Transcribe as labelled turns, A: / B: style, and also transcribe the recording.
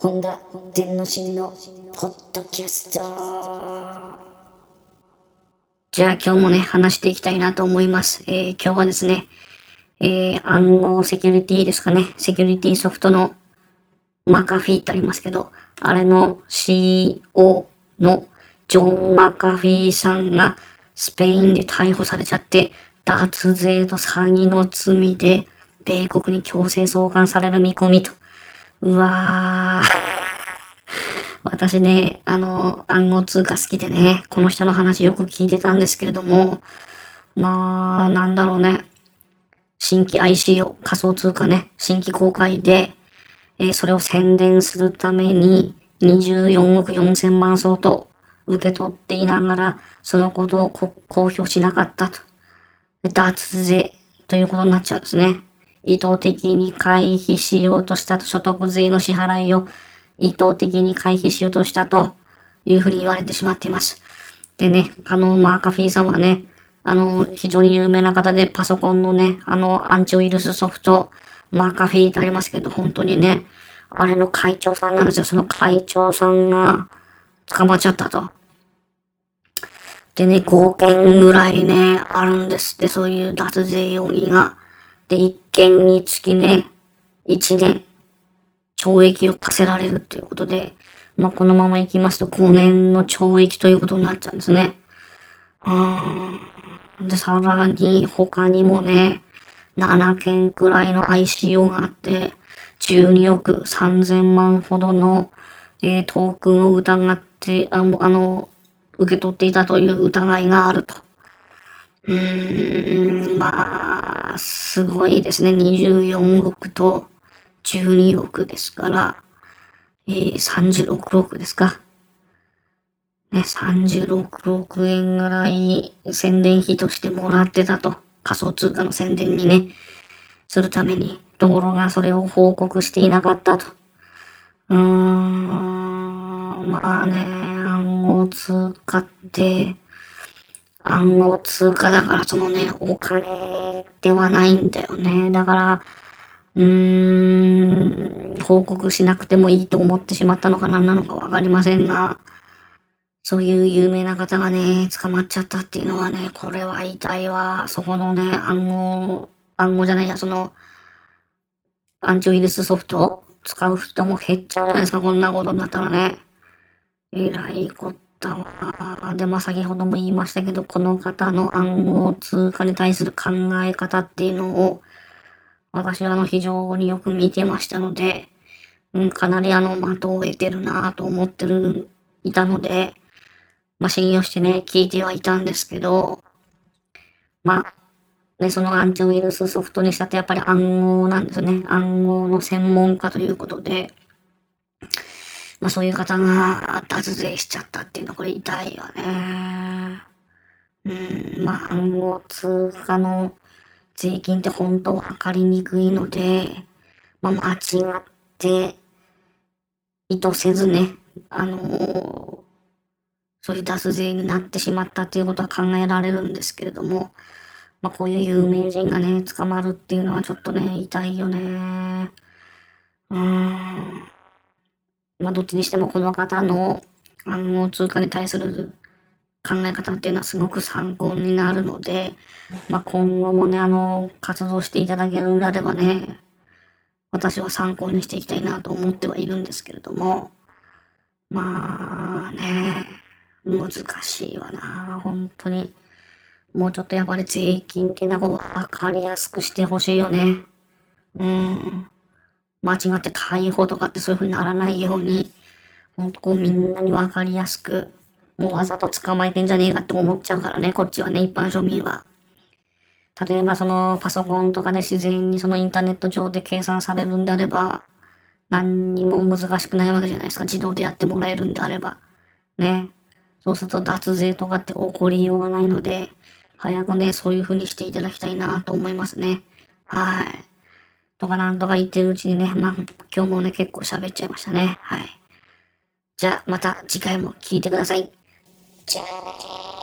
A: 本田天の真のポッドキャスト。じゃあ今日もね、話していきたいなと思います。えー今日はですね、えー暗号セキュリティですかね。セキュリティソフトのマカフィーってありますけど、あれの CEO のジョン・マカフィーさんがスペインで逮捕されちゃって、脱税と詐欺の罪で米国に強制送還される見込みと。うわー。私ね、あの、暗号通貨好きでね、この人の話よく聞いてたんですけれども、まあ、なんだろうね。新規 ICO、仮想通貨ね、新規公開で、えーそれを宣伝するために24億4千万相当受け取っていながら、そのことを公表しなかったと。脱税ということになっちゃうんですね。意図的に回避しようとしたと、所得税の支払いを意図的に回避しようとしたというふうに言われてしまっています。でね、あの、マーカフィーさんはね、あの、非常に有名な方でパソコンのね、あの、アンチウイルスソフト、マーカフィーってありますけど、本当にね、あれの会長さんなんですよ。その会長さんが捕まっちゃったと。でね、5件ぐらいね、あるんですって、そういう脱税容疑が。で、1件につきね、1年、懲役を課せられるっていうことで、まあ、このまま行きますと5年の懲役ということになっちゃうんですね。うーん。で、さらに他にもね、7件くらいの ICO があって、12億3000万ほどの、えートークンを疑って、あの、あの受け取っていたという疑いがあると。うーん、まあ、すごいですね。24億と12億ですから、えー、36億ですか。ね、36億円ぐらい宣伝費としてもらってたと。仮想通貨の宣伝にね、するために。ところがそれを報告していなかったと。うーん、まあね、暗号通貨って、暗号通貨だからそのね、お金ではないんだよね。だから、うーん、報告しなくてもいいと思ってしまったのか何なのかわかりませんが、そういう有名な方がね、捕まっちゃったっていうのはね、これは痛いわ。そこのね、暗号、暗号じゃないや、その、アンチウイルスソフト使う人も減っちゃうじゃないですか、こんなことになったらね。えらいこったわ。で、まあ先ほども言いましたけど、この方の暗号通貨に対する考え方っていうのを、私はあの非常によく見てましたので、うん、かなりあの的を得てるなと思ってる、いたので、まあ信用してね、聞いてはいたんですけど、まあ、ね、そのアンチウイルスソフトにしたってやっぱり暗号なんですね。暗号の専門家ということで、まあそういう方が脱税しちゃったっていうのはこれ痛いよね。うん、まあ暗号通貨の税金って本当測りにくいので、まあ間違って意図せずね、あのーそういう脱税になってしまったっていうことは考えられるんですけれども、まあこういう有名人がね、捕まるっていうのはちょっとね、痛いよね。うん。まあどっちにしてもこの方の暗号通貨に対する考え方っていうのはすごく参考になるので、まあ今後もね、あの、活動していただけるんであればね、私は参考にしていきたいなと思ってはいるんですけれども、まあね、難しいわな、本当に。もうちょっとやっぱり税金っていうのは分かりやすくしてほしいよね。うん。間違って逮捕とかってそういう風にならないように、ほんとこうみんなに分かりやすく、もうわざと捕まえてんじゃねえかって思っちゃうからね、こっちはね、一般庶民は。例えばそのパソコンとかで自然にそのインターネット上で計算されるんであれば、何にも難しくないわけじゃないですか。自動でやってもらえるんであれば。ね。そうすると脱税とかって起こりようがないので、早くね、そういう風にしていただきたいなと思いますね。はい。とかなんとか言ってるうちにね、まあ、今日もね、結構喋っちゃいましたね。はい。じゃあ、また次回も聞いてください。じゃあね。